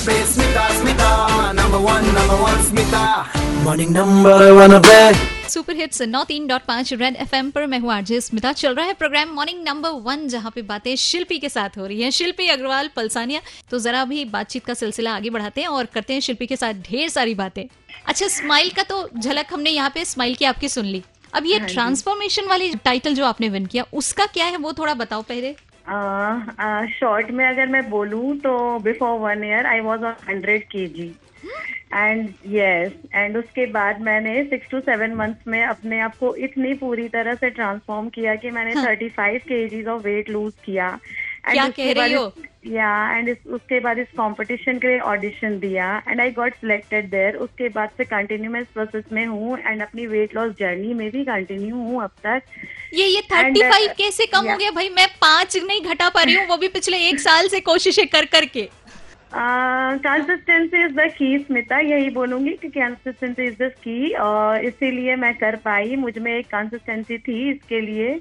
Morning number one पे Smita Smita number one number one Smita. Morning number one पे। Super hits नौ तीन dot पाँच red FM पर मैं हूँ आरजे स्मिता। चल रहा है प्रोग्राम मॉर्निंग नंबर वन जहाँ पे बातें शिल्पी के साथ हो रही हैं। शिल्पी अग्रवाल पलसानिया तो जरा भी बातचीत का सिलसिला आगे बढ़ाते हैं और करते हैं शिल्पी के साथ ढेर सारी बातें। अच्छा स्माइल का तो झलक हमने यहाँ पे स्माइल की आपकी सुन ली। अब ये ट्रांसफॉर्मेशन वाली टाइटल जो आपने विन किया उसका क्या है वो थोड़ा बताओ पहले। शॉर्ट में अगर मैं बोलूँ तो before one year I was on hundred K G and yes and उसके बाद मैंने सिक्स टू सेवन मंथ्स में अपने आप को इतनी पूरी तरह से ट्रांसफॉर्म किया कि मैंने thirty five K Gs of weight lose किया। एंड क्या उसके कह रही बाद हो? या एंड उसके बाद इस कंपटीशन के लिए ऑडिशन दिया and I got selected there उसके बाद से कंटिन्यू मैं इस प्रोसेस में हूँ एंड अपनी वेट लॉस जर्नी में भी कंटिन्यू हूँ अब तक. ये ये थर्टी फाइव uh, कैसे कम हो गया? भाई मैं पाँच नहीं घटा पा रही हूँ वो भी पिछले एक साल से कोशिशें कर करके। Consistency is the key Smita यही बोलूँगी कि कंसिस्टेंसी इज़ द की और इसीलिए मैं कर पाई मुझमें एक कंसिस्टेंसी थी इसके लिए।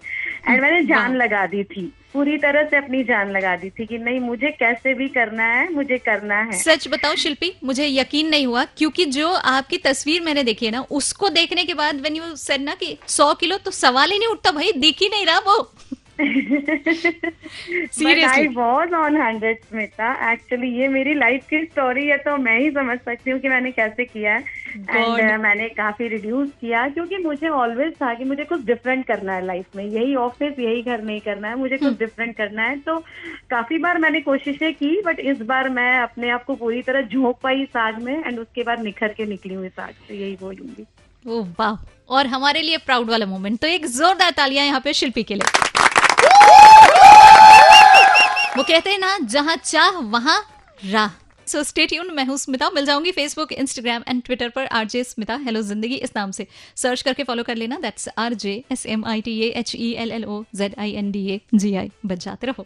एंड मैंने जान लगा दी थी। पूरी तरह से अपनी जान लगा दी थी कि नहीं मुझे कैसे भी करना है मुझे करना है। सच बताओ शिल्पी मुझे यकीन नहीं हुआ क्योंकि जो आपकी तस्वीर मैंने देखी है ना उसको देखने के बाद व्हेन यू सेड ना कि 100 किलो तो सवाल ही नहीं उठता भाई दिख ही नहीं रहा वो। But I was on hundred Smita actually ये मेरी लाइफ की स्टोरी है तो मैं ही समझ सकती हूँ कि मैंने कैसे किया है। एंड मैंने काफ़ी रिड्यूस किया क्योंकि मुझे ऑलवेज था कि मुझे कुछ डिफरेंट करना है लाइफ में। यही ऑफ़िस यही घर नहीं करना है मुझे कुछ डिफरेंट करना है। तो काफ़ी बार मैंने कोशिशें की बट इस बार मैं अपने आप को पूरी तरह झोंक पाई साग में एंड उसके बाद निखर के निकली हुई साग से यही बोलूँगी। ओ वाह। और हमारे लिए प्राउड वाला मोमेंट तो एक जोरदार तालियाँ यहाँ पे शिल्पी के लिए। वो कहते हैं ना जहाँ चाह वहाँ राह। सो स्टे ट्यून मैं हूँ स्मिता. मिल जाऊँगी फेसबुक इंस्टाग्राम एंड ट्विटर पर R J Smita. Hello Zindagi इस नाम से. सर्च करके फॉलो कर लेना. That's R J S M I T H E L L O Z I N D A G I बच जाते रहो.